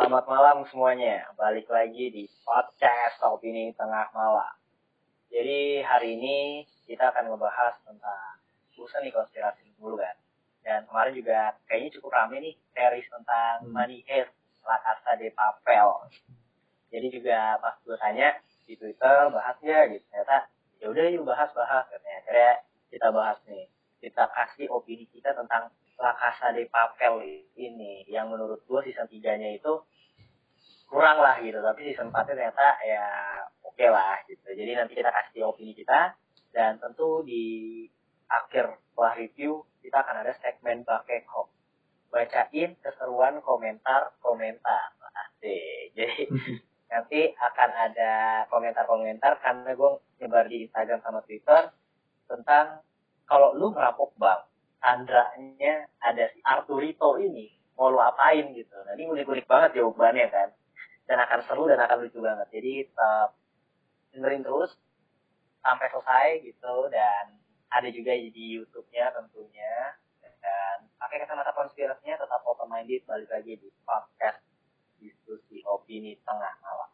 Selamat malam semuanya. Balik lagi di podcast Opini Tengah Malam. Jadi hari ini kita akan membahas tentang urusan nih konspirasi dulu kan. Dan kemarin juga kayaknya cukup rame nih series tentang Hmm. Money Heist, La Casa de Papel. Jadi juga pas gue tanya di Twitter bahasnya gitu. Ternyata ya udah yuk bahas-bahas. Akhirnya kita bahas nih. Kita kasih opini kita tentang La Casa de Papel ini yang menurut gue season 3-nya itu kurang lah gitu tapi season 4 ternyata ya oke lah gitu. Jadi nanti kita kasih opini kita dan tentu di akhir setelah review kita akan ada segmen pakai kok. Bacain keseruan komentar-komentar asik. Jadi nanti akan ada komentar-komentar karena gue nyebar di Instagram sama Twitter tentang kalau lu merampok bank Sandranya ada si Arturito ini mau lu apain gitu. Nah ini unik-unik banget jawabannya kan. Dan akan seru dan akan lucu banget. Jadi tetap dengerin terus sampai selesai gitu dan ada juga di YouTube-nya tentunya dan pakai kacamata konspirasinya tetap open minded balik lagi di podcast diskusi opini tengah malam.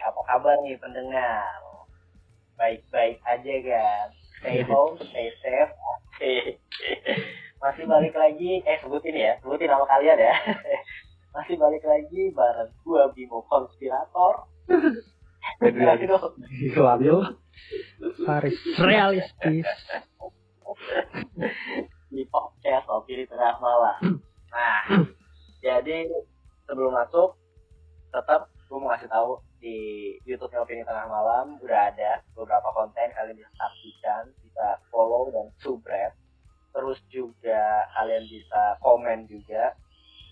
Apa kabar nih pendengar? Baik-baik aja kan? Stay home, stay safe. Oke. Masih balik lagi, eh sebutin ya, sebutin nama kalian ya. Masih balik lagi bareng gua Bimo Konspirator. Labil. Faris realistis di podcast Opini Tengah Malam. Nah, jadi sebelum masuk, tetap gue mau kasih tahu di YouTube Opini Tengah Malam udah ada beberapa konten kalian bisa saksikan, bisa follow dan subscribe. Terus juga kalian bisa komen juga.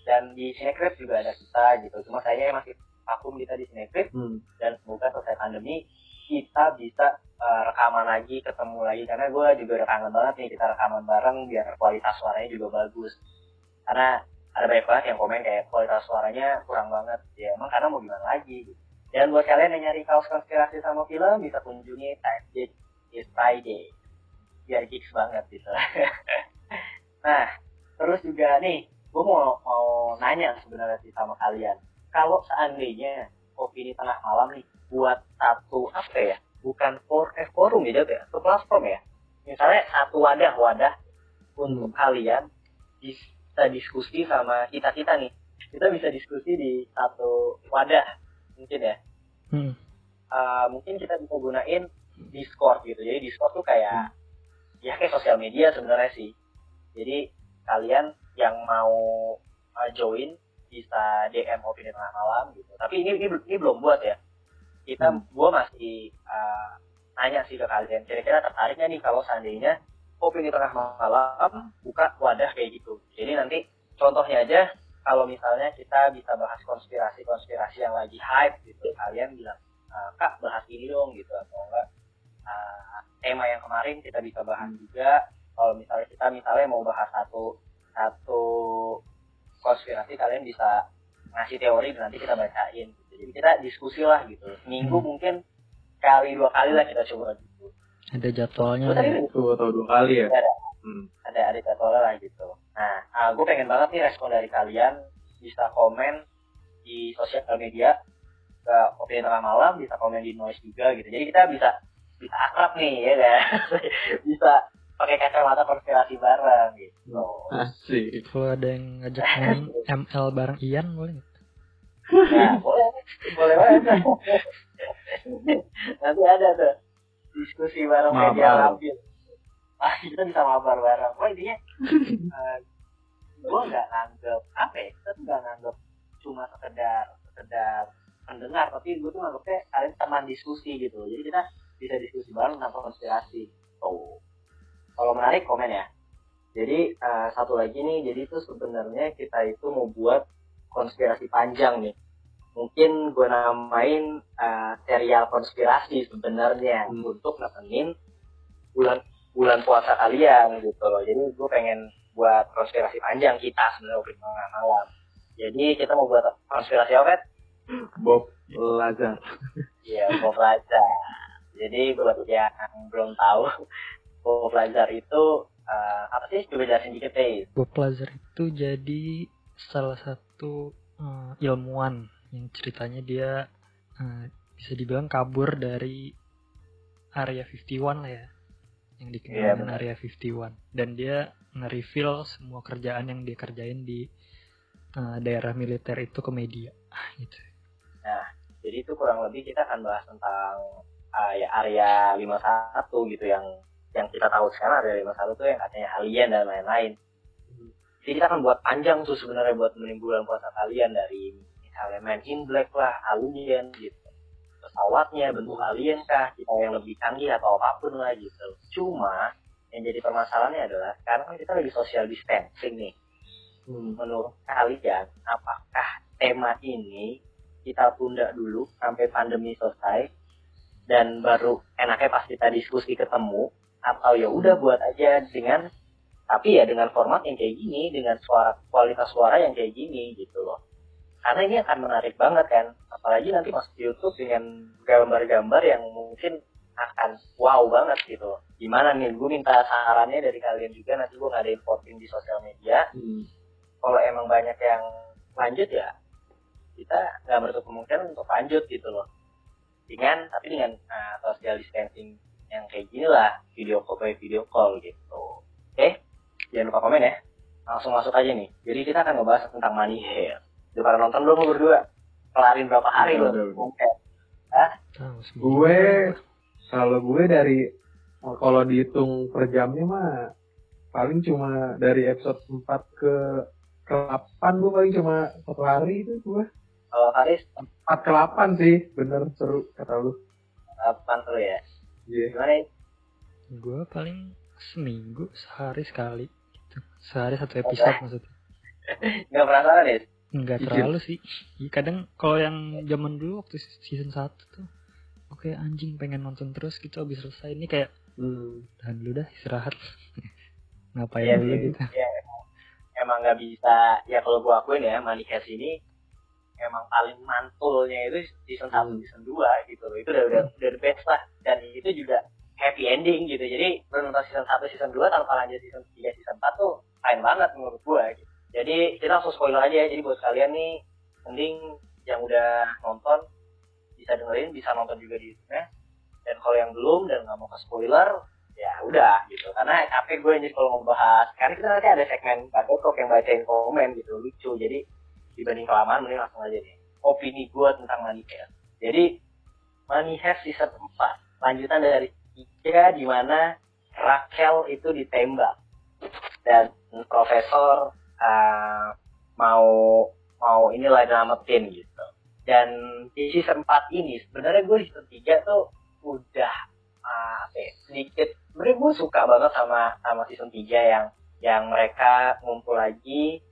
Dan di Cinecrip juga ada kita gitu. Cuma sayangnya masih vakum kita di Cinecrip Hmm. dan semoga selesai pandemi kita bisa uh, rekaman lagi ketemu lagi karena gue juga udah kangen banget nih kita rekaman bareng biar kualitas suaranya juga bagus karena ada banyak banget yang komen kayak kualitas suaranya kurang banget ya emang karena mau gimana lagi gitu. Dan buat kalian yang nyari kaos konspirasi sama film bisa kunjungi Time is Friday biar geeks banget gitu. Nah terus juga nih gue mau mau nanya sebenarnya sih sama kalian. Kalau seandainya opini tengah malam nih buat satu apa ya? Bukan for eh, forum ya ya? Satu platform ya? Misalnya satu wadah wadah untuk kalian bisa diskusi sama kita kita nih. Kita bisa diskusi di satu wadah mungkin ya. Hmm. Eh, mungkin kita bisa gunain Discord gitu. Jadi Discord tuh kayak ya kayak sosial media sebenarnya sih. Jadi kalian yang mau uh, join bisa DM opini tengah malam gitu. Tapi ini ini, ini belum buat ya. Kita Hmm. gua masih uh, nanya sih ke kalian kira-kira tertariknya nih kalau seandainya opini tengah malam buka wadah kayak gitu. Jadi nanti contohnya aja kalau misalnya kita bisa bahas konspirasi-konspirasi yang lagi hype gitu kalian bilang "Ah, kak bahas ini dong gitu atau enggak ah, tema yang kemarin kita bisa bahas juga kalau misalnya kita misalnya mau bahas satu satu konspirasi kalian bisa ngasih teori dan nanti kita bacain gitu. jadi kita diskusi lah gitu minggu Hmm. mungkin kali dua kali lah kita coba gitu ada jadwalnya ya. Dua atau dua kali ya? Ada. Hmm. ada ada jadwalnya lah gitu nah gue pengen banget nih respon dari kalian bisa komen di sosial media ke opini tengah malam bisa komen di noise juga gitu jadi kita bisa bisa akrab nih ya kan bisa pakai kacamata konspirasi bareng gitu Asik. Kalau ada yang ngajak main ML bareng Ian boleh nggak? Nah, boleh, boleh banget. Nanti ada tuh diskusi bareng Mabar. media labil. Ah, kita bisa mabar bareng. Wah intinya, eh, gue nggak nganggep apa ya? Kita tuh nggak nganggep cuma sekedar sekedar pendengar, tapi gue tuh nganggepnya kalian teman diskusi gitu. Jadi kita bisa diskusi bareng tanpa konspirasi. Tuh. Kalau menarik komen ya. Jadi eh, satu lagi nih, jadi itu sebenarnya kita itu mau buat konspirasi panjang nih. Mungkin gue namain eh, serial konspirasi sebenarnya Hmm. untuk nemenin bulan bulan puasa kalian gitu loh jadi gue pengen buat konspirasi panjang kita sebenarnya Opini Tengah Malam jadi kita mau buat konspirasi apa? Bob Lazar. Iya, Bob Lazar. Jadi buat yang belum tahu, Bob Lazar itu uh, apa sih? Coba jelasin dikit deh. Bob Lazar itu jadi salah satu uh, ilmuwan yang ceritanya dia uh, bisa dibilang kabur dari area 51 lah ya yang dikenal Iya, dengan area 51 dan dia nge-reveal semua kerjaan yang dia kerjain di uh, daerah militer itu ke media gitu Jadi itu kurang lebih kita akan bahas tentang uh, ya area 51 gitu yang yang kita tahu sekarang area 51 tuh yang katanya alien dan lain-lain. Jadi kita akan buat panjang tuh sebenarnya buat menimbulkan puasa kalian dari misalnya Man in Black lah, alien gitu. Pesawatnya bentuk alien kah, kita yang lebih canggih atau apa pun lah gitu. Cuma yang jadi permasalahannya adalah sekarang kan kita lagi social distancing nih. Hmm. Menurut kalian, apakah tema ini kita tunda dulu sampai pandemi selesai dan baru enaknya pas kita diskusi ketemu atau ya udah buat aja dengan tapi ya dengan format yang kayak gini dengan suara kualitas suara yang kayak gini gitu loh karena ini akan menarik banget kan apalagi nanti masuk YouTube dengan gambar-gambar yang mungkin akan wow banget gitu. Loh. gimana nih gue minta sarannya dari kalian juga nanti gue ngadain voting di sosial media. Hmm. kalau emang banyak yang lanjut ya kita nggak menutup kemungkinan untuk lanjut gitu loh. Dengan tapi dengan uh, social distancing yang kayak gini lah video call by video call gitu. Oke jangan lupa komen ya. Langsung masuk aja nih. Jadi kita akan ngebahas tentang money hair udah pada nonton belum lu berdua? Kelarin berapa hari Udah, lo udah, udah. oke. Tahu semua. Gue kalau gue dari kalau dihitung per jamnya mah paling cuma dari episode 4 ke ke 8 gue paling cuma satu hari itu gue. Kalau Karis 4 ke 8 sih bener seru kata lu. Apa tuh ya. Iya. Gimana ya gue paling seminggu sehari sekali gitu. sehari satu episode maksudnya. Nggak penasaran ya? Enggak Dikit. terlalu sih. Iya, kadang kalau yang zaman dulu waktu season 1 tuh oke anjing pengen nonton terus gitu habis selesai ini kayak hmm. tahan dulu dah istirahat. Ngapain Iya dulu gitu. ya, emang, emang nggak bisa ya kalau gua akuin ya Heist ini emang paling mantulnya itu season 1 Hmm. season 2 gitu loh itu udah udah udah the best lah dan itu juga happy ending gitu jadi menonton season 1 season 2 tanpa lanjut season 3 season 4 tuh fine banget menurut gua gitu. jadi kita langsung spoiler aja ya jadi buat kalian nih mending yang udah nonton bisa dengerin bisa nonton juga di YouTube dan kalau yang belum dan nggak mau ke spoiler ya udah gitu. Karena capek gue jadi kalau membahas karena kita nanti ada segmen Pak Kotok yang bacain komen gitu lucu. Jadi dibanding kelamaan mending langsung aja nih opini gue tentang Money jadi Money Heist season 4 lanjutan dari tiga di mana Rachel itu ditembak. Dan profesor uh, mau mau inilah nyelamatin gitu dan di season 4 ini sebenarnya gue season 3 tuh udah uh, apa ya, sedikit sebenarnya gue suka banget sama sama season 3 yang yang mereka ngumpul lagi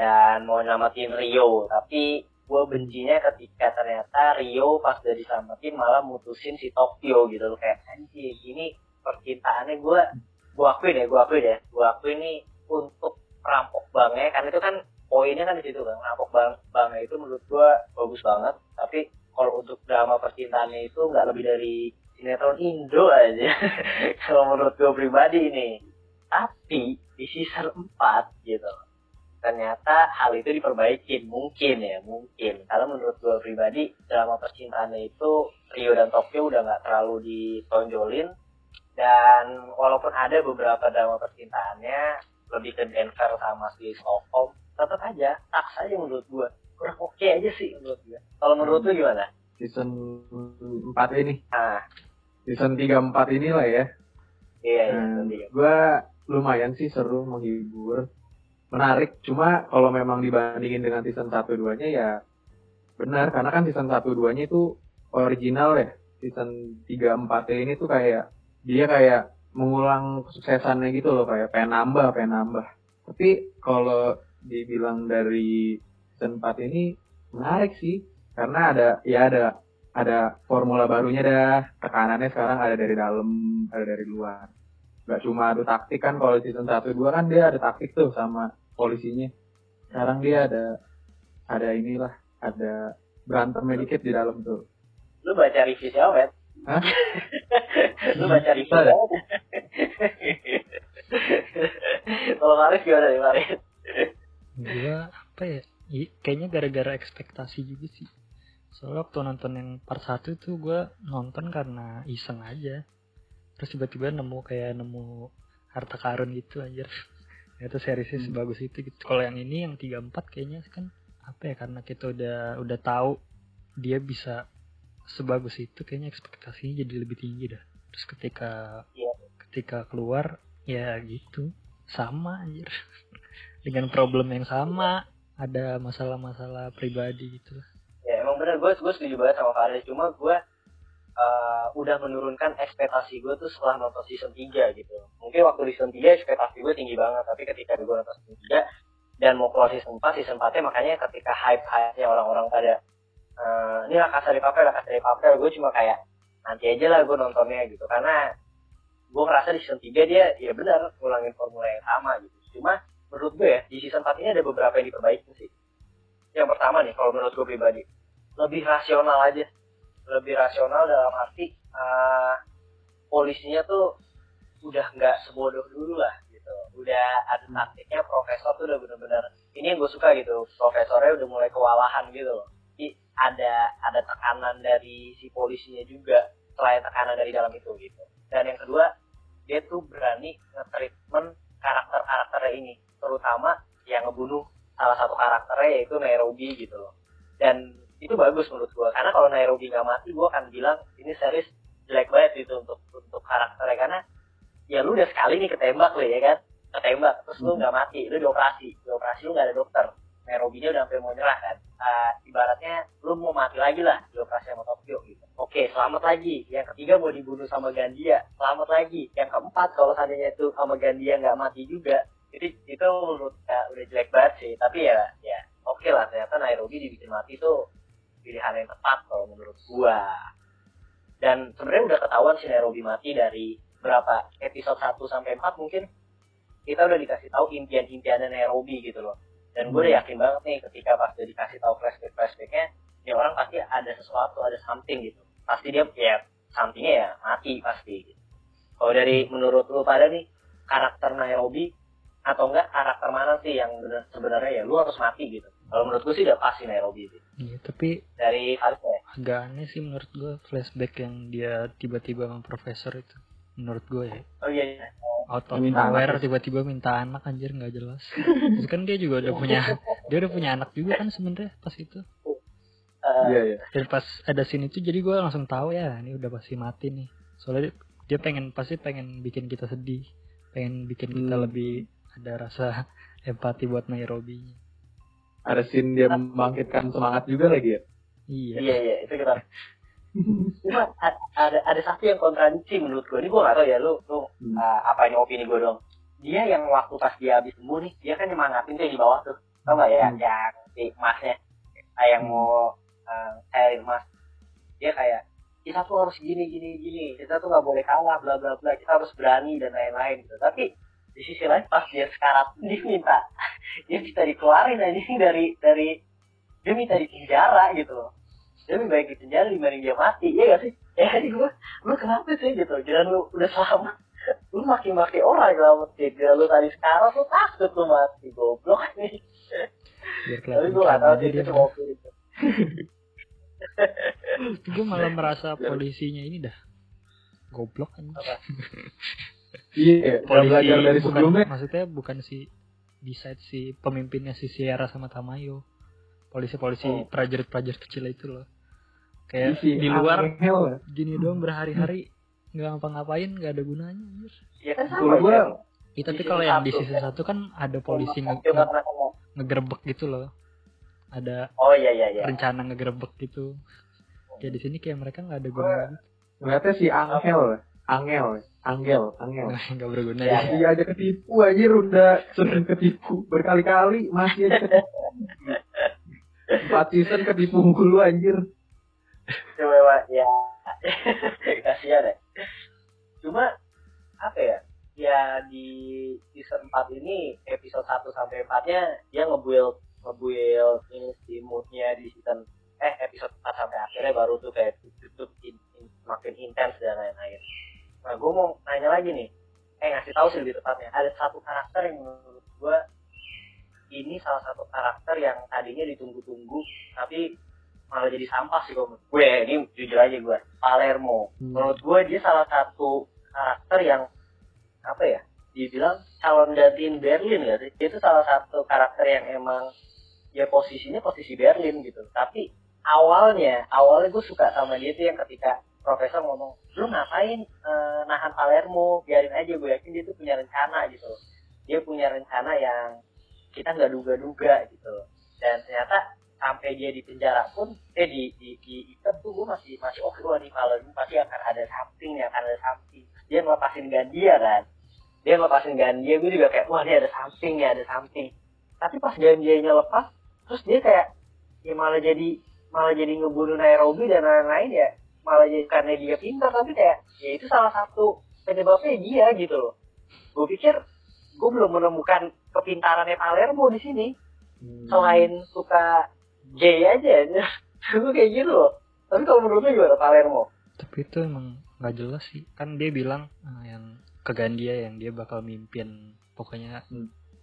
dan mau nyelamatin Rio. Tapi gue bencinya ketika ternyata Rio pas udah diselamatin malah mutusin si Tokyo gitu loh. Kayak anjir gini percintaannya gue gue akuin ya gue akuin ya. Gue akuin nih untuk perampok banknya karena itu kan poinnya kan di situ kan perampok bank banknya itu menurut gue bagus banget. Tapi kalau untuk drama percintaannya itu nggak lebih dari sinetron Indo aja. Kalau menurut gue pribadi nih tapi di season 4 gitu ternyata hal itu diperbaikin. Mungkin ya mungkin. Karena menurut gue pribadi drama percintaannya itu Rio dan Tokyo udah nggak terlalu ditonjolin. Dan walaupun ada beberapa drama percintaannya lebih ke Denver sama si Stockholm tetap aja tak aja menurut gue kurang oke aja sih menurut gue kalau menurut lu gimana? Season 4 ini. Ah. Season 3 4 inilah ya. Iya iya Hmm, nanti. gue lumayan sih seru menghibur. Menarik cuma kalau memang dibandingin dengan season 1 2 nya ya benar. Karena kan season 1 2 nya itu original ya. Season 3 4 ini tuh kayak dia kayak mengulang kesuksesannya gitu loh kayak pengen nambah pengen nambah tapi kalau dibilang dari season 4 ini menarik sih karena ada ya ada ada formula barunya dah tekanannya sekarang ada dari dalam ada dari luar Gak cuma adu taktik kan kalau season 1 2 kan dia ada taktik tuh sama polisinya. Sekarang dia ada ada inilah, ada berantem dikit di dalam tuh. Lu baca review siapa, Wet? Hah? Lu baca review Ada. siapa? Kalau Faris gimana nih, Faris? Gua apa ya? i- Kayaknya gara-gara ekspektasi juga sih. Soalnya waktu nonton yang part 1 tuh gue nonton karena iseng aja. Terus tiba-tiba nemu kayak nemu harta karun gitu anjir. Itu seriesnya Hmm. sebagus itu gitu. Kalau yang ini yang 34 kayaknya kan apa ya karena kita udah udah tahu dia bisa sebagus itu kayaknya ekspektasinya jadi lebih tinggi dah. Terus ketika Iya. ketika keluar ya gitu sama anjir. Dengan problem yang sama, ada masalah-masalah pribadi gitu. Ya emang bener, gue gue setuju banget sama Faris. Cuma gue uh, udah menurunkan ekspektasi gue tuh setelah nonton season 3 gitu. Mungkin waktu season 3 ekspektasi gue tinggi banget, tapi ketika gue nonton season 3 dan mau keluar season 4, season 4 nya makanya ketika hype-hype-nya orang-orang pada uh, ini lah kasar di papel, lah kasar di papel, gue cuma kayak nanti aja lah gue nontonnya gitu. Karena gue ngerasa di season 3 dia ya benar ngulangin formula yang sama gitu. Cuma menurut gue ya, di season 4 ini ada beberapa yang diperbaiki sih. Yang pertama nih, kalau menurut gue pribadi, lebih rasional aja. Lebih rasional dalam arti uh, polisinya tuh udah nggak sebodoh dulu lah gitu. Udah ada taktiknya profesor tuh udah bener-bener ini yang gue suka gitu. Profesornya udah mulai kewalahan gitu loh. Jadi ada ada tekanan dari si polisinya juga selain tekanan dari dalam itu gitu. Dan yang kedua, dia tuh berani nge-treatment karakter-karakternya ini, terutama yang ngebunuh salah satu karakternya yaitu Nairobi gitu loh. Dan itu bagus menurut gua karena kalau Nairobi nggak mati gua akan bilang ini series jelek banget gitu untuk untuk karakternya. Karena ya lu udah sekali nih ketembak lo ya kan? Ketembak terus lu nggak mati lu dioperasi. Dioperasi lu nggak ada dokter. Nairobi nya udah sampai mau nyerah kan? Ah, ibaratnya lu mau mati lagi lah dioperasi sama Tokyo gitu. Oke selamat lagi. Yang ketiga mau dibunuh sama Gandia selamat lagi. Yang keempat kalau seandainya itu sama Gandia nggak mati juga itu itu menurut ya, udah jelek banget sih. Tapi ya ya oke lah ternyata Nairobi dibikin mati tuh pilihan yang tepat kalau menurut gua. Dan sebenarnya udah ketahuan si Nairobi mati dari berapa episode 1 sampai 4 mungkin. Kita udah dikasih tahu impian-impiannya Nairobi gitu loh. Dan gue udah yakin banget nih ketika pas udah dikasih tahu flashback flashbacknya ini orang pasti ada sesuatu ada something gitu. Pasti dia ya somethingnya ya mati pasti gitu. kalau dari menurut lu pada nih karakter Nairobi atau enggak karakter mana sih yang bener- sebenarnya ya lu harus mati gitu kalau menurut gue sih udah pasti Nairobi sih Iya, tapi dari Faris ya agak aneh sih menurut gue flashback yang dia tiba-tiba sama profesor itu. Menurut gue ya. oh iya iya Out of Minta anak nowhere ya. tiba-tiba minta anak anjir nggak jelas. Terus kan dia juga udah punya dia udah punya anak juga kan sebenarnya pas itu. Eh, Iya iya. Dan pas ada scene itu jadi gue langsung tahu ya ini udah pasti mati nih. Soalnya dia pengen pasti pengen bikin kita sedih, pengen bikin kita Hmm. lebih ada rasa empati buat Nairobi. Ada scene dia membangkitkan semangat juga lagi ya. Iya. iya iya itu kita. Cuma a- ada ada satu yang kontradiksi menurut gue ini gue gak tau ya lu lu Hmm. uh, apa ini opini gue dong. Dia yang waktu pas dia habis sembuh nih dia kan nyemangatin tuh yang di bawah tuh. Tau gak ya? Hmm. yang si emasnya. Ah, yang mau uh, cairin emas. Dia kayak kita tuh harus gini gini gini. Kita tuh nggak boleh kalah bla bla bla. Kita harus berani dan lain-lain. Gitu. Tapi di sisi lain pas dia sekarat dia minta dia minta dikeluarin aja dari dari dia minta di penjara gitu. Loh dia lebih baik di penjara dibanding dia mati ya gak sih? Ya jadi gue lu kenapa sih gitu? Jangan lu udah selamat. Lu maki-maki orang sih Gila, lu tadi sekarang lu takut lu mati goblok nih. Tapi gue gak tau sih itu dia. cuma opini gitu. Gue malah merasa polisinya ini dah. Goblok kan. Iya, udah belajar dari bukan, sebelumnya. maksudnya bukan si beside si pemimpinnya si Sierra sama Tamayo polisi-polisi Oh. prajurit-prajurit kecil itu loh kayak Si di luar Angel ya. gini doang berhari-hari nggak ngapa-ngapain nggak ada gunanya anjir. ya kan sama gua- ya Ya, tapi kalau yang di satu, season 1 kan ada polisi nge ngomong. ngegerebek gitu loh ada oh iya iya iya rencana ngegerebek gitu ya di sini kayak mereka nggak ada gunanya Ternyata si Angel, Angel, Angel, Angel. nggak berguna Ya, ya. Dia aja ketipu aja udah sering ketipu berkali-kali masih aja ketipu. Empat season ketipu mulu anjir. coba Pak. ya kasihan ya cuma apa ya ya di season 4 ini episode 1 sampai 4-nya dia nge-build nge-build ini si moodnya di season eh episode 4 sampai akhirnya baru tuh kayak tutup in, in, makin intens dan lain-lain. Nah gue mau nanya lagi nih, eh ngasih tahu sih lebih tepatnya. Ada satu karakter yang menurut gue ini salah satu karakter yang tadinya ditunggu-tunggu tapi malah jadi sampah sih gue gue ini jujur aja gue Palermo. Hmm. menurut gue dia salah satu karakter yang apa ya dibilang calon gantiin Berlin sih? Dia itu salah satu karakter yang emang ya posisinya posisi Berlin gitu. Tapi awalnya awalnya gue suka sama dia tuh yang ketika profesor ngomong lu ngapain eh, nahan Palermo? Biarin aja gue yakin dia tuh punya rencana gitu. Dia punya rencana yang kita nggak duga-duga gitu. Dan ternyata sampai dia di penjara pun eh di di di ikat tuh gue masih masih oke wah nih kalau pasti akan ada something nih akan ada something. Dia ngelepasin Gandia kan. Dia ngelepasin Gandia gue juga kayak wah dia ada something ya ada something. Tapi pas Gandianya lepas terus dia kayak ya malah jadi malah jadi ngebunuh Nairobi dan lain-lain ya malah jadi karena dia pintar tapi kayak ya itu salah satu penyebabnya dia gitu loh gue pikir gue belum menemukan kepintarannya Palermo di sini Hmm. selain suka gay aja gue kayak gitu loh tapi kalau menurut lu gimana Palermo Tapi itu emang nggak jelas sih. Kan dia bilang eh, yang ke Gandia yang dia bakal mimpin pokoknya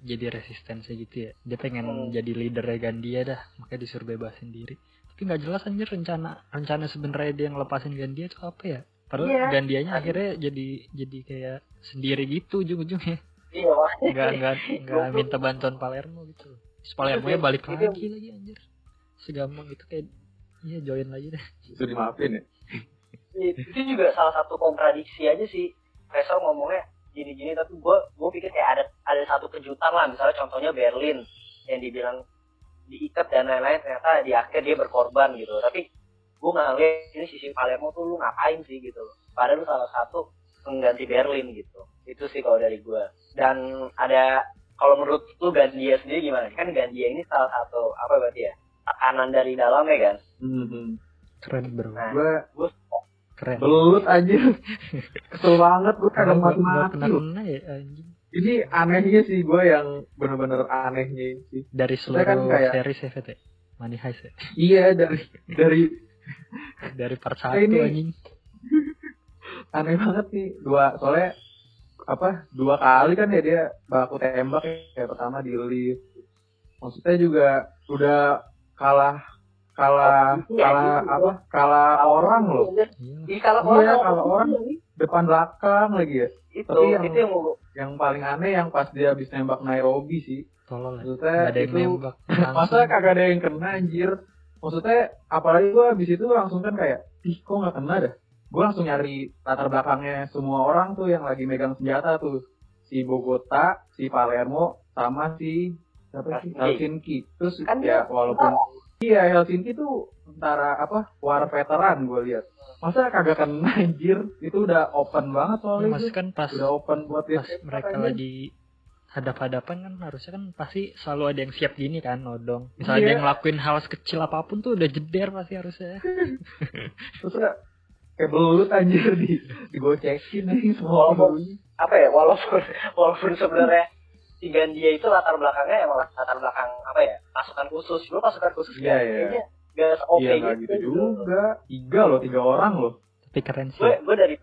jadi resistensi gitu ya. Dia pengen Hmm. jadi leadernya Gandia dah, makanya disuruh bebasin diri. Tapi nggak jelas anjir rencana rencana sebenarnya dia ngelepasin Gandia itu apa ya? Padahal Iya. Gandianya akhirnya jadi jadi kayak sendiri gitu ujung-ujungnya. iya Nggak nggak nggak minta bantuan Palermo gitu. Terus Palermo nya Itu- balik itu- lagi lagi anjir. Segampang itu kayak iya join lagi deh. Itu dimaafin ya. itu juga salah satu kontradiksi aja sih Profesor ngomongnya gini-gini tapi gue gue pikir kayak ada ada satu kejutan lah misalnya contohnya Berlin yang dibilang diikat dan lain-lain ternyata di akhir dia berkorban gitu tapi gue ngeliat ini sisi Palermo tuh lu ngapain sih gitu padahal lu salah satu pengganti Berlin gitu itu sih kalau dari gue dan ada kalau menurut lu Gandia sendiri gimana kan Gandia ini salah satu apa berarti ya tekanan dari dalamnya kan Hmm. Keren bro. Nah, Gue gue Keren. belut aja. Kesel banget gue kagak loh. kena ya anjing. Ini anehnya sih gue yang bener-bener anehnya sih. Dari Saya seluruh kan kayak- series ya VT. Money Heist ya. Iya dari dari Dari part Nah, 1 ini- anjing. aneh banget nih dua soalnya apa dua kali kan ya dia baku tembak ya kayak pertama di lift maksudnya juga udah kalah kalah Iya, kalah gitu. apa kalah orang loh Iya. Iya kalau Iya, orang kalau orang depan belakang lagi ya itu Tapi yang- itu yang mau yang paling aneh yang pas dia habis nembak Nairobi sih. Tolol ya. maksudnya Gak ada yang itu nembak. masa kagak ada yang kena anjir. Maksudnya apalagi gua habis itu langsung kan kayak ih kok nggak kena dah? Gue langsung nyari latar belakangnya semua orang tuh yang lagi megang senjata tuh. Si Bogota si Palermo sama si siapa sih? Helsinki. Terus Kan ya walaupun iya Helsinki tuh tentara apa? War veteran gue lihat masa kagak kena anjir itu udah open banget Ya, soalnya masih itu. kan pas udah open buat pas mereka lagi hadap-hadapan kan harusnya kan pasti selalu ada yang siap gini kan nodong. Misalnya Iya. dia ngelakuin hal sekecil apa pun tuh udah jeder pasti harusnya. terus kayak belut anjir di digocekin nih semua Walaupun- apa ya walaupun walaupun sebenarnya si Gandia itu latar belakangnya emang latar belakang apa ya pasukan khusus gue pasukan khusus Iya, gak iya. kayaknya gak oke iya nggak gitu juga tiga loh tiga orang loh Tapi keren sih. gue gue dari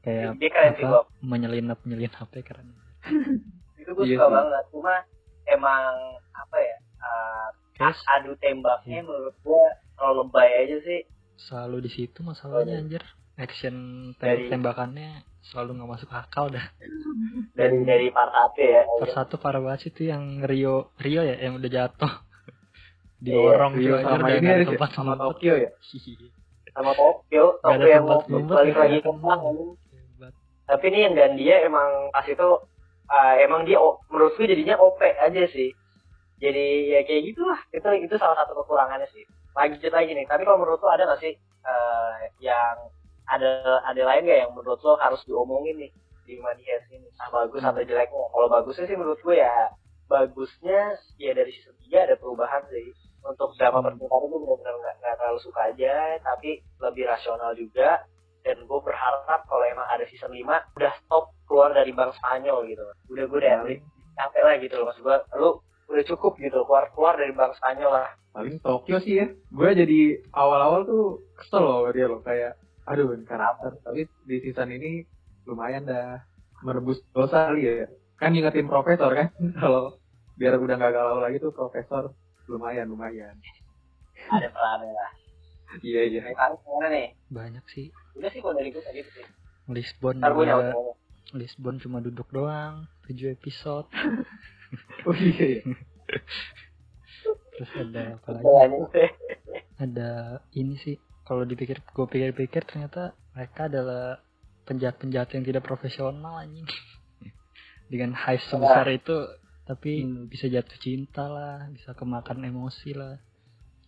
Kayak dia keren sih gue menyelinap menyelinap ya keren. itu gue Iya suka sih. banget cuma emang apa ya uh, Kayak adu tembaknya Iya. menurut gue terlalu lebay aja sih selalu di situ masalahnya Oh, anjir. Action Dari- tem- tembakannya selalu nggak masuk akal dah. dari dari part satu ya Per satu parah banget sih itu yang Rio Rio ya yang udah jatuh. Didorong Rio gitu anjir sama ini ada tempat sama. Tokyo ya? Sama Tokyo Tokyo yang mau balik lagi ke Jepang tapi ini yang Gandia emang pas itu uh, emang dia menurut gue jadinya OP aja sih. Jadi ya kayak gitulah. Itu itu salah satu kekurangannya sih. Lanjut lagi nih tapi kalau menurut lo ada nggak sih uh, yang ada ada lain nggak yang menurut lo harus diomongin nih di Manias ini ah, bagus atau jeleknya. Kalau bagusnya sih menurut gue ya bagusnya ya dari season 3 ada perubahan sih untuk drama percintaan itu benar-benar nggak nggak terlalu suka aja tapi lebih rasional juga. Dan gue berharap kalau emang ada season 5 udah stop keluar dari bank Spanyol gitu. Udah gue udah paling, capek lah gitu loh maksud gue lu udah cukup gitu keluar keluar dari bank Spanyol lah. Paling Tokyo sih ya. Gue jadi awal-awal tuh kesel loh dia loh kayak aduh karakter. Tapi di season ini lumayan dah merebus dosa kali ya. Kan ngingetin profesor kan kalau biar udah nggak galau lagi tuh profesor lumayan lumayan. Ada pelannya lah. Iya iya. Tarik ke mana nih? Banyak sih. Udah sih kalau dari gue tadi sih. Lisbon ntar juga. Lisbon cuma duduk doang 7 episode. Oh iya iya. Terus ada apa lagi? Ada ini sih kalau dipikir gue pikir-pikir ternyata mereka adalah penjahat-penjahat yang tidak profesional anjing. Dengan heist sebesar itu tapi Hmm. bisa jatuh cinta lah bisa kemakan emosi lah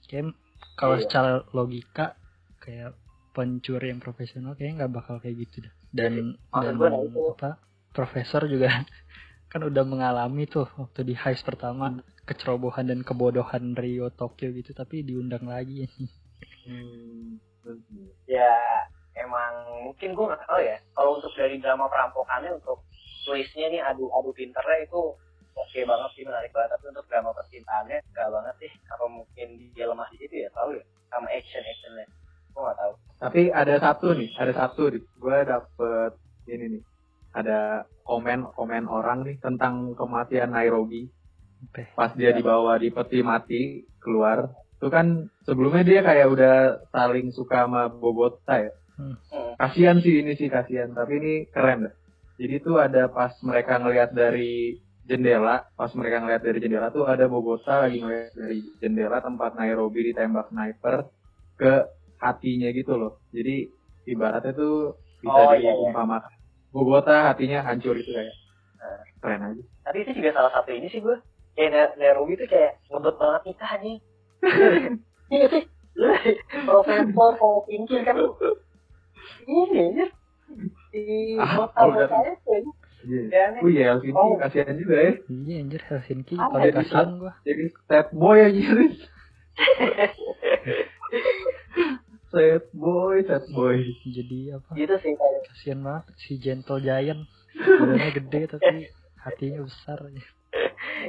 kayak kalau Iya. secara logika kayak pencuri yang profesional kayaknya nggak bakal kayak gitu dah dan Maksud dan gua, nah, itu. apa profesor juga kan udah mengalami tuh waktu di heist pertama Hmm. kecerobohan dan kebodohan Rio Tokyo gitu tapi diundang lagi Hmm. ya emang mungkin gue nggak tahu ya kalau untuk dari drama perampokannya untuk twistnya nih adu adu pinternya itu oke banget sih menarik banget. Tapi untuk drama percintaannya enggak banget sih. Apa mungkin dia lemah di situ ya? Tahu ya? Sama action actionnya. Gue nggak tahu. Tapi ada satu nih ada satu nih. Gue dapet ini nih. Ada komen komen orang nih tentang kematian Nairobi. Oke. pas dia Ya. dibawa di peti mati keluar. Itu kan sebelumnya dia kayak udah saling suka sama Bogota ya? Hmm. kasihan sih ini sih kasihan tapi ini keren. Dah jadi tuh ada pas mereka ngelihat dari jendela pas mereka ngelihat dari jendela tuh ada Bogota lagi ngelihat dari jendela tempat Nairobi ditembak sniper ke hatinya gitu loh. Jadi ibaratnya tuh bisa Oh, iya, iya. diumpamakan. Bogota hatinya hancur itu kayak. Nah. keren aja. Tapi itu juga salah satu ini sih gue kayak Na- Nairobi tuh kayak ngebet banget nikah nih iya sih. Profesor mau pinggir kan. Ini aja di Ah, oh, Iya. ya nih Oh iya, Helsinki Oh. kasihan juga ya. iya anjir Helsinki Apa paling ya, kasihan gua Jadi sad boy aja. sad boy, sad boy. jadi apa gitu sih kayak kasihan banget si Gentle Giant badannya gede tapi hatinya besar aja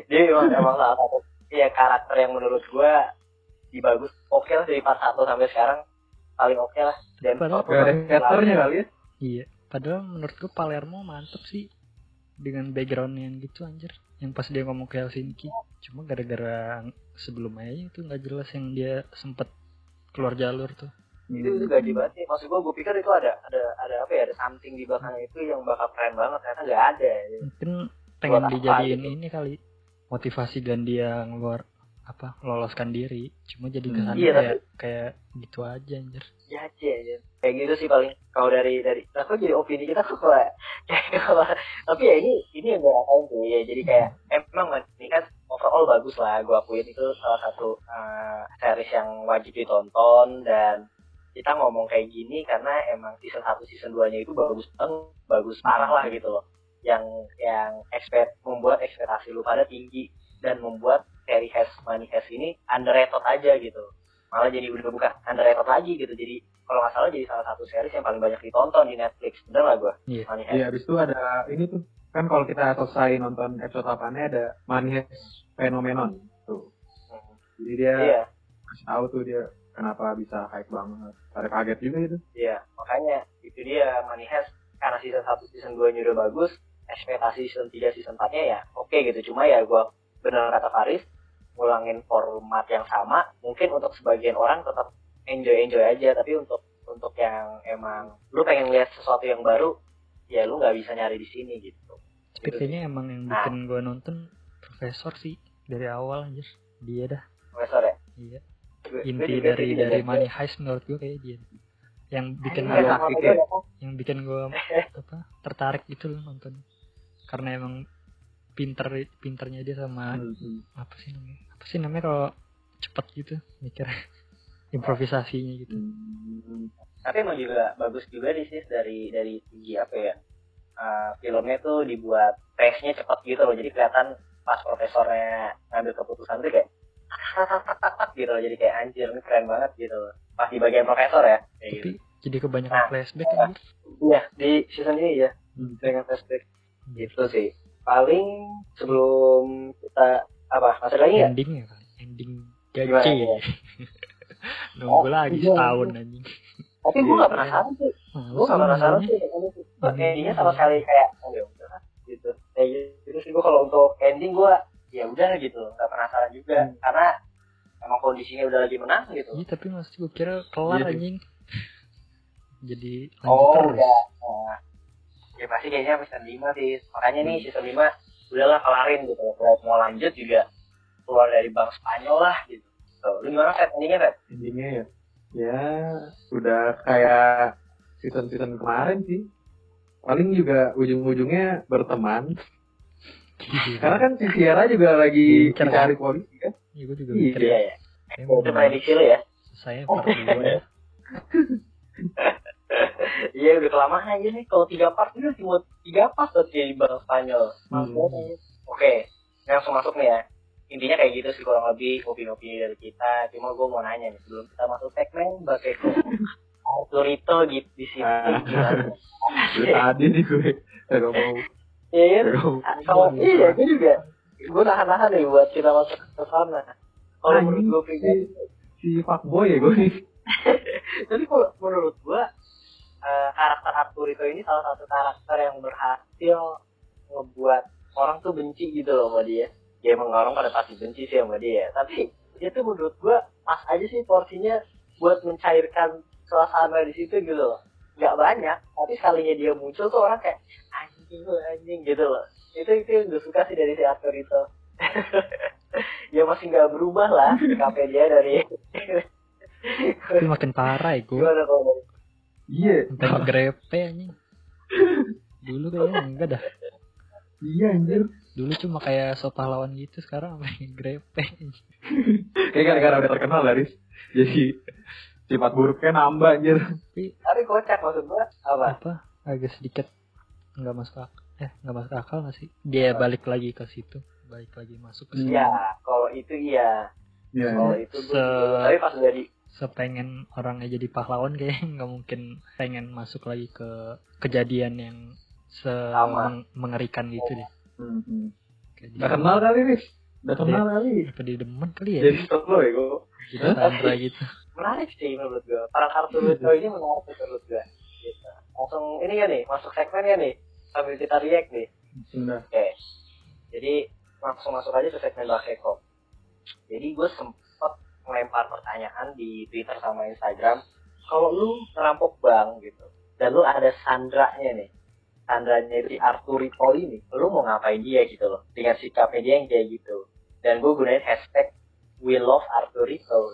dia emang emang salah satu ya karakter yang menurut gua di bagus oke lah dari part 1 sampai sekarang paling oke lah dan Padahal- Gak ada haternya kali ya. iya padahal menurut gua Palermo mantep sih dengan background yang gitu anjir. Yang pas dia ngomong ke Helsinki. Cuma gara-gara sebelumnya itu nggak jelas yang dia sempet keluar jalur tuh. Itu itu gaji banget sih? Maksud gua gua pikir itu ada ada ada apa ya? Ada something di belakang itu yang bakal keren banget. Ternyata nggak ada mungkin pengen dijadiin ini kali motivasi dan dia ngeluar apa loloskan diri. Cuma jadi Hmm. kesannya Iya, kayak kayak gitu aja anjir. Ya aja ya kayak gitu sih paling. Kalau dari dari nah kok jadi opini kita kok kayak apa tapi ya ini ini yang gue rasain sih. Ya jadi kayak emang ini kan overall bagus lah. Gue akuin itu salah satu eh, series yang wajib ditonton dan kita ngomong kayak gini karena emang season 1 season 2 nya itu bagus banget bagus parah lah gitu loh. Yang yang expect membuat ekspektasi lu pada tinggi dan membuat seri Has Money Has ini underrated aja gitu malah jadi udah bukan underrated lagi gitu jadi kalau nggak salah jadi salah satu series yang paling banyak ditonton di Netflix bener lah gue Iya. Money Heist. Iya, habis itu ada ini tuh. Kan kalau kita selesai nonton episode 8 ada Money Heist Phenomenon tuh. Hmm. Jadi dia iya kasih tahu tuh dia kenapa bisa hype banget. Ada kaget juga itu. iya makanya itu dia Money Heist karena season 1 season 2 nya udah bagus ekspektasi season 3 season 4 nya ya oke gitu cuma ya gue bener kata Faris ngulangin format yang sama mungkin untuk sebagian orang tetap enjoy enjoy aja. Tapi untuk untuk yang emang lu pengen lihat sesuatu yang baru ya lu nggak bisa nyari di sini gitu. Tapi Gitu emang yang bikin gua nonton profesor sih dari awal anjir. Dia dah. Profesor ya? Iya. Gue- gue inti juga dari dari money heist menurut gua kayak dia. Yang bikin gua- yang bikin gua apa tertarik gitu loh nonton karena emang pinter pinternya dia sama Hmm. apa sih namanya apa sih namanya kalau cepet gitu mikir improvisasinya gitu Hmm. tapi emang juga bagus juga di sih dari dari segi apa ya uh, filmnya tuh dibuat pace-nya cepat gitu loh jadi kelihatan pas profesornya ngambil keputusan tuh kayak gitu loh jadi kayak anjir ini keren banget gitu loh pas di bagian profesor ya kayak gitu tapi Jadi kebanyakan Nah. flashback kan. Iya, di season ini ya, Hmm. dengan flashback. Gitu sih. Paling sebelum kita apa masih lagi nggak? Endingnya kali. Ending gaji. gimana? Nunggu Oh, lagi iya, setahun anjing. Tapi gue gak penasaran sih. Males Gue gak penasaran sih. Kayaknya sih. Ending. Endingnya sama sekali kayak oh ya udah gitu. Kayak gitu sih gue kalau untuk ending gue ya udah gitu, gak penasaran juga Hmm. karena emang kondisinya udah lagi menang gitu. Iya tapi masih gue kira kelar Iya anjing. Jadi lanjut Oh terus. Pasti kayaknya season 5 sih. Makanya nih season 5 udahlah kelarin gitu. Kalau mau lanjut juga keluar dari bank Spanyol lah gitu. Tuh, lu gimana Fed? Endingnya Fed? Endingnya ya, ya udah kayak season-season kemarin sih. Paling juga ujung-ujungnya berteman. Karena kan si Sierra juga lagi Incer, dicari polisi kan. Iya gue juga Iya. mikir Iya ya. ya. Emang Itu prediksi lu ya. saya part 2 ya. Iya udah kelamaan aja nih. Kalau tiga part ini cuma tiga part tuh di bank Spanyol. Hmm. Oke, langsung masuk nih ya. Intinya kayak gitu sih kurang lebih opini-opini dari kita. Cuma gue mau nanya nih sebelum kita masuk segmen Bakeko. Autorito gitu di sini Ah. tadi nih gue kagak mau. Iya mau. Kalau iya gue juga. Gue nahan-nahan nih buat kita masuk ke sana. Kalau menurut gue pribadi, si, si fuckboy ya gue nih. Arturito ini salah satu karakter yang berhasil ngebuat orang tuh benci gitu loh sama dia. Ya emang orang pada pasti benci sih sama dia. Tapi itu menurut gue pas aja sih porsinya buat mencairkan suasana di situ gitu loh. Gak banyak, tapi sekalinya dia muncul tuh orang kayak anjing lu anjing gitu loh. Itu itu yang gue suka sih dari si Arturito. ya masih nggak berubah lah sikapnya dia dari makin parah ya gue. gimana kalau Iya. Sampai ngegrepe anjing. Dulu kayaknya enggak dah. Iya anjir. Dulu cuma kayak so pahlawan gitu, sekarang sampai ngegrepe. Kayak gara-gara udah terkenal Laris. Jadi sifat buruknya nambah anjir. tapi kocak maksud gua apa Apa? Agak sedikit nggak masuk akal. Eh, nggak masuk akal nggak sih? Dia balik lagi ke situ. Balik lagi masuk ke situ. Iya, kalau itu iya. Iya. Kalau itu gua Se-. Tapi pas udah di Sepengen orangnya jadi pahlawan kayaknya nggak mungkin pengen masuk lagi ke kejadian yang se Sama. meng- mengerikan gitu deh. Hmm. Udah dia- kenal kali Riz. Udah kenal kali. apa dia demen kali ya? Jadi solo ya gue. Jadi Sandra gitu. menarik sih menurut gua. Para Arturito ini menarik menurut gua. Gitu. Langsung ini ya nih, masuk segmen ya nih. Sambil kita react nih. Sudah. Oke. Jadi langsung masuk aja ke segmen Bakeko. Jadi gue sempet melempar pertanyaan di Twitter sama Instagram. Kalau lu ngerampok bank gitu, dan lu ada Sandranya nih, Sandranya si Arturito ini, lu mau ngapain dia gitu loh, dengan sikapnya dia yang kayak gitu. Dan gue gunain hashtag We Love Arturito.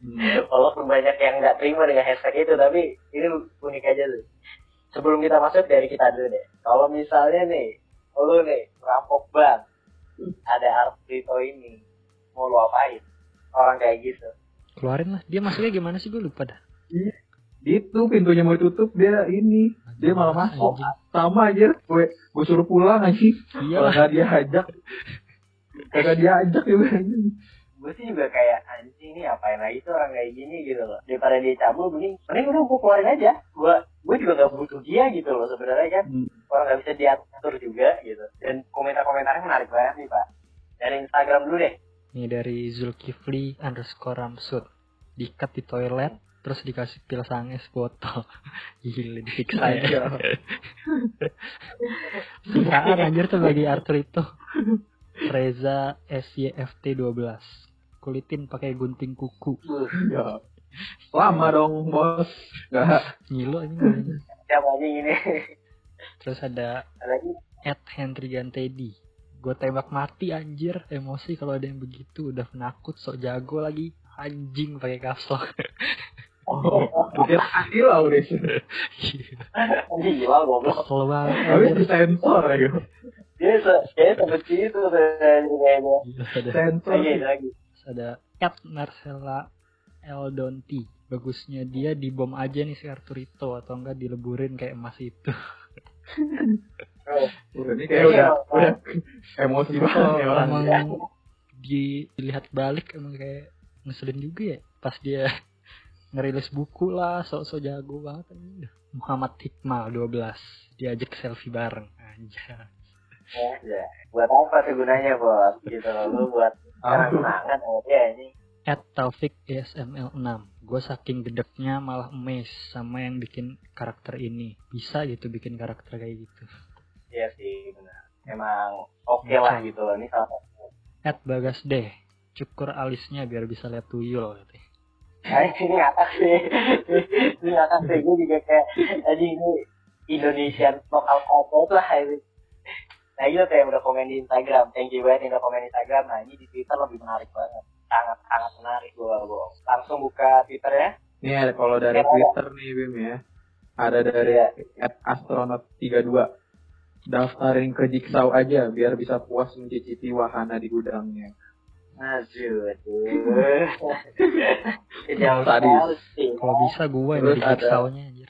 Hmm. Walaupun banyak yang nggak terima dengan hashtag itu, tapi ini unik aja tuh. Sebelum kita masuk dari kita dulu deh. Kalau misalnya nih, lu nih rampok bank, ada Arturito ini, mau lu apain? Orang kayak gitu. Keluarin lah. Dia masuknya gimana sih gue lupa dah. Itu pintunya mau ditutup dia ini. Dia malah masuk. Anjing. Sama aja. Gue gue suruh pulang anjing. Iya Kalau nggak diajak. Kagak diajak juga anjing. Gue sih juga kayak anjing nih apain lagi tuh orang kayak gini gitu loh. Daripada dia cabul, mending, mending udah gue keluarin aja. Gue gue juga gak butuh dia gitu loh sebenarnya kan. Hmm. Orang gak bisa diatur juga gitu. Dan komentar-komentarnya menarik banget nih pak. Dari Instagram dulu deh. Ini dari Zulkifli underscore Ramsud. Dikat di toilet, terus dikasih pil sanges botol. Gila, disiksa ya. Iya. Siksaan anjir tuh bagi Arthur itu. Reza SYFT 12. Kulitin pakai gunting kuku. Ya. Lama dong bos. Gak. Ngilu anjing. Siapa aja ini? Terus ada Ada lagi? Ed Hendrigan Teddy. Gue tembak mati anjir. Emosi kalau ada yang begitu. Udah penakut, sok jago lagi. Anjing pakai kapslok. Oh, adil lah udah. Anjing gila goblok. Kesel banget. Anjir. disensor ya gue. Dia se kayaknya seperti itu kayaknya. Sensor. Lagi lagi. Terus ada Ed Marcella Eldonti. Bagusnya dia dibom aja nih si Arturito atau enggak dileburin kayak emas itu. Udah ini kayak udah udah emosi banget ya orang. emang di, dilihat balik emang kayak ngeselin juga ya pas dia ngerilis buku lah sok-sok jago banget. Ini Muhammad Hikmal 12 diajak selfie bareng. Aja ya buat apa tuh gunanya bos? Gitu loh lu buat kenangan sama dia ini. At Taufik ESML 6 gue saking gedeknya malah amazed sama yang bikin karakter ini. Bisa gitu bikin karakter kayak gitu iya sih benar. Emang oke lah gitu loh ini salah satu. At Bagas deh cukur alisnya biar bisa lihat tuyul katanya Nah, ini ngakak sih. Ini ngakak sih gue juga kayak tadi ini Indonesian lokal content lah ini. Nah itu kayak udah komen di Instagram. Thank you banget yang udah komen di Instagram. Nah ini di Twitter lebih menarik banget. Sangat sangat menarik gue langsung buka Twitter ya. Nih ada kalau dari Twitter nih Bim ya. Ada dari Iya. at astronaut 32. Daftarin ke Jigsaw aja biar bisa puas mencicipi wahana di gudangnya. aduh. Aduh jauh Tadi. kalau bisa gue yang Terus jadi ada- jigsawnya anjir.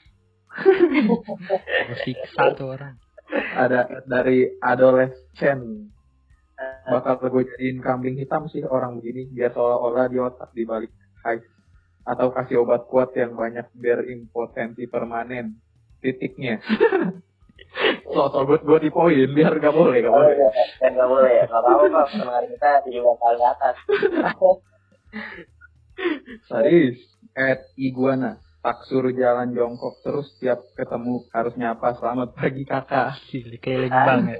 Gue siksa tuh orang. Ada dari adolescent. Eh, bakal gue jadiin kambing hitam sih orang begini biar seolah-olah di otak di balik high atau kasih obat kuat yang banyak biar impotensi permanen. Titiknya so so gue gue di poin biar gak boleh gak boleh. Iya. dan nggak boleh. Ya nggak apa-apa pak. Pendengar kita 17 kali atas. Sadis at iguana tak suruh jalan jongkok terus tiap ketemu harus nyapa selamat pagi kakak. Gila, keliling banget.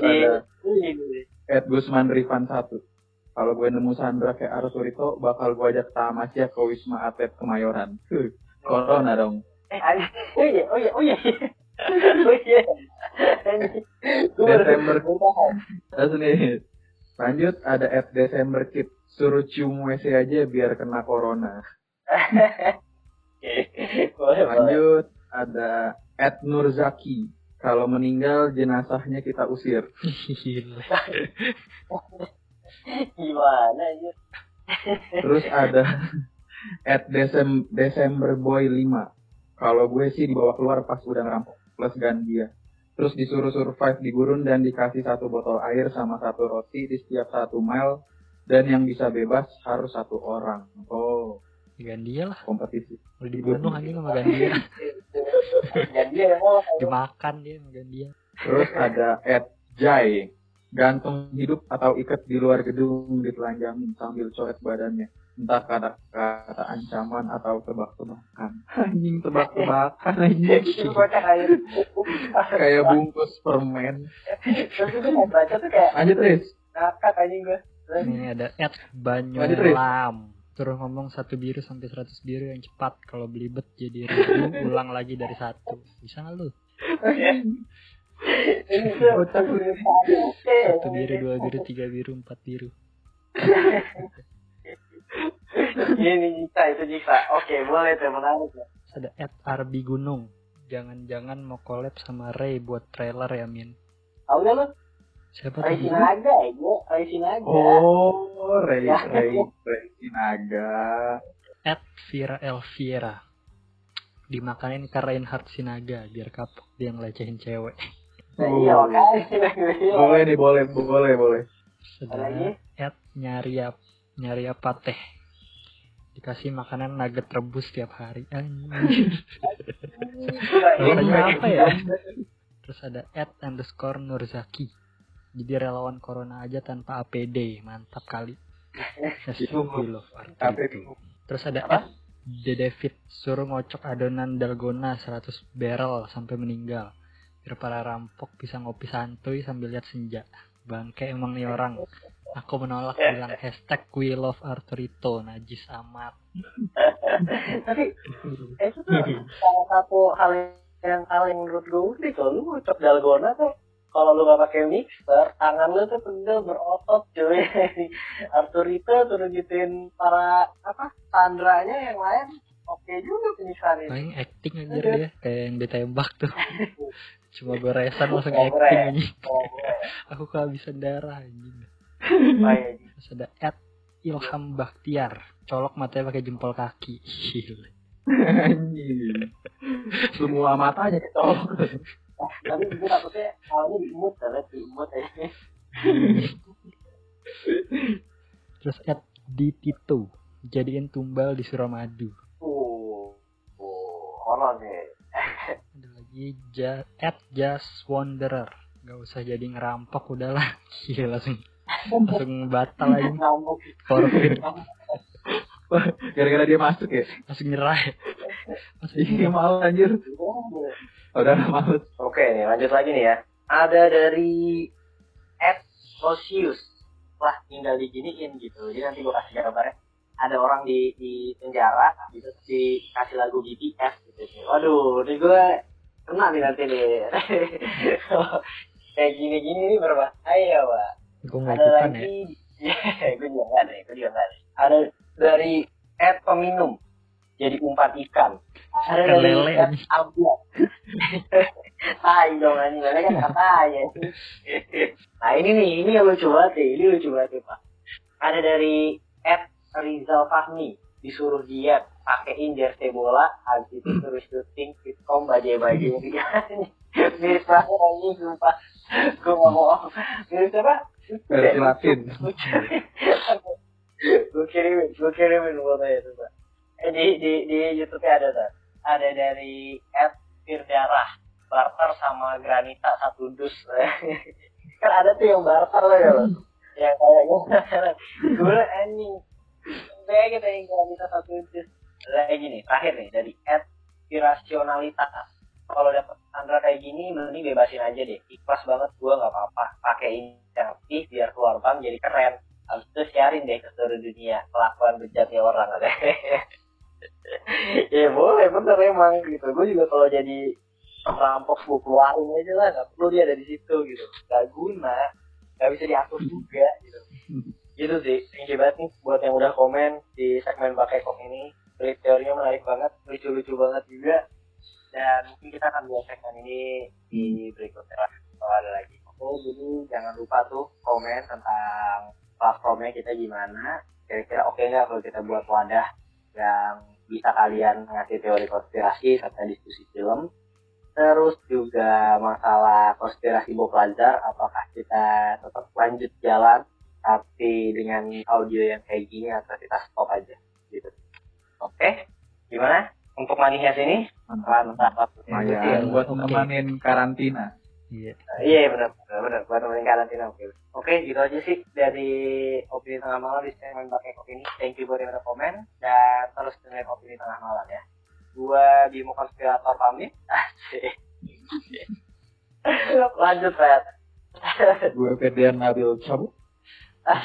Iya. ada. At Gusman Rifan satu kalau gue nemu Sandra kayak Arturito bakal gue ajak tamasya ke Wisma Atlet Kemayoran. Corona dong Anjir. oh Desember. Terus nih lanjut ada at Desember Chip suruh cium WC aja biar kena corona lanjut ada at Nurzaki kalau meninggal jenazahnya kita usir gimana aja Terus ada at Desem Desember Boy 5. Kalau gue sih dibawa keluar pas udah ngerampok plus Gandia. Terus disuruh survive di gurun dan dikasih satu botol air sama satu roti di setiap satu mile. Dan yang bisa bebas harus satu orang. Oh, Gandia lah kompetisi. udah dibunuh anjing sama Gandia dan dia yang mau dimakan dia sama Gandia Terus ada at Jai. Gantung hidup atau ikat di luar gedung ditelanjangin sambil coret badannya. Entah kata-kata ancaman atau tebak-tebakan. Anjing tebak-tebakan anjing. Kayak bungkus permen. terus itu kayak baca tuh kayak Lanjut Riz. ngakak anjing gue ini ada at. Banyolam Suruh ngomong satu biru sampai 100 biru yang cepat Kalau belibet jadi ribu ulang lagi dari satu Bisa nggak lu? Satu biru, dua biru, tiga biru, empat biru ini Jiksa itu Jiksa oke boleh tuh menarik ya ada at Arbi Gunung. Jangan-jangan mau collab sama Ray buat trailer ya Min? Tau gak lu? Siapa Ray tuh? Sinaga ya gue Ray Sinaga. Oh, Ray Ray Ray Sinaga. At Vira Elvira. Dimakanin ke Reinhard Sinaga Biar kapok dia ngelecehin cewek. Nah, iya makanya Boleh nih, boleh, boleh, boleh. Terus Ada lagi? ada at nyari ap nyari apa teh dikasih makanan nugget rebus tiap hari anjir Namanya apa ya? Terus ada at underscore Nurzaki. Jadi relawan corona aja tanpa APD mantap kali. Terus ada at The David suruh ngocok adonan dalgona 100 barrel sampai meninggal. Biar para rampok bisa ngopi santuy sambil lihat senja. Bangke emang nih orang aku menolak bilang hashtag we love Arturito najis amat. Tapi eh, itu tuh salah satu hal yang hal yang menurut gue unik kalau lu ngocok dalgona tuh kalau lu gak pakai mixer tangan lu tuh pegel berotot cuy Arturito suruh gituin para apa sandranya yang lain. Oke juga penyiksaan ini paling acting aja dia kayak yang ditembak tuh. Cuma goresan langsung acting aja aku kehabisan darah anjing. Terus ada at Ilham Baktiar colok matanya pakai jempol kaki Gila. Anjing. Semua matanya kecolok. tapi gue takutnya awalnya diimut karena diimut aja terus at di Tito jadiin tumbal di Suramadu. Uh, uh, konon. Ada lagi ja, at Just Wanderer. Gak usah jadi ngerampok udahlah. Gila langsung langsung batal aja. Ngambuk. Forfeit. Gara-gara dia masuk ya. Langsung nyerah. ya. Iya malu anjir. Udah males. Oke nih lanjut lagi nih ya. Ada dari Ed Rosius. Wah tinggal diginiin gitu. Jadi nanti gue kasih gambarnya. Ada orang di di penjara, gitu dikasih lagu BTS gitu. Waduh, ini gue kena nih nanti nih. Kayak gini-gini nih berbahaya, Pak. Gue Ada ya. lagi, gue juga nggak ada, gue juga nggak ada. Ada dari Ed Peminum, jadi umpan ikan. Ada Ikan dari lele, Ed. Abdul. Tai dong anjing, lele kan katanya. nah ini nih, ini yang lucu banget nih, ini lucu banget nih, Pak. Ada dari Ed Rizal Fahmi, disuruh diet, pakein jersey bola, habis itu Hmm. terus syuting, fitcom, bajai-bajai. Mirip banget anjing, sumpah. Gue mau. Mirip siapa? Versi Latin. gue kirimin, gue kirimin fotonya tuh pak. Eh di di di YouTube ada tuh. Ada dari Ed Firdarah barter sama Granita satu dus. kan ada tuh yang barter loh ya loh. Yang kayak gue anjing. Kayak kita yang Granita satu dus. Lagi nih, terakhir nih dari Ed Irasionalitas. Kalau dapet Sandra kayak gini, mending bebasin aja deh. Ikhlas banget gue nggak apa-apa. Yang aktif biar keluar bank jadi keren. Habis itu siarin deh ke seluruh dunia kelakuan bejatnya orang. Ada ya boleh bener emang gitu. Gue juga kalau jadi perampok gue keluarin aja lah. Nggak perlu dia ada di situ gitu. Gak guna. Gak bisa diatur juga gitu. Gitu sih. Thank you banget nih buat yang udah komen di segmen pakai kok ini. Teorinya menarik banget lucu-lucu banget juga dan mungkin kita akan buat segmen ini di berikutnya lah. Kalau ada lagi oke jadi jangan lupa tuh komen tentang platformnya kita gimana kira-kira oke nggak kalau kita buat wadah yang bisa kalian ngasih teori konspirasi serta diskusi film. Terus juga masalah konspirasi Bob Lazar apakah kita tetap lanjut jalan tapi dengan audio yang kayak gini atau kita stop aja gitu. Oke gimana untuk manias ini mantap Lumayan. Iya, buat nemenin karantina. Iya. Iya benar benar benar. Buat nemenin karantina oke. Oke gitu aja sih dari opini tengah malam. Di segmen pakai kopi ini. Thank you buat yang udah komen. Dan terus dengerin opini tengah malam ya. Gua Bimo konspirator pamit. Asik. lanjut Fred. Gue Ferdian Nabil. Cabut.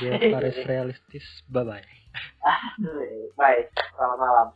Dia Paris realistis. Bye bye. Baik selamat malam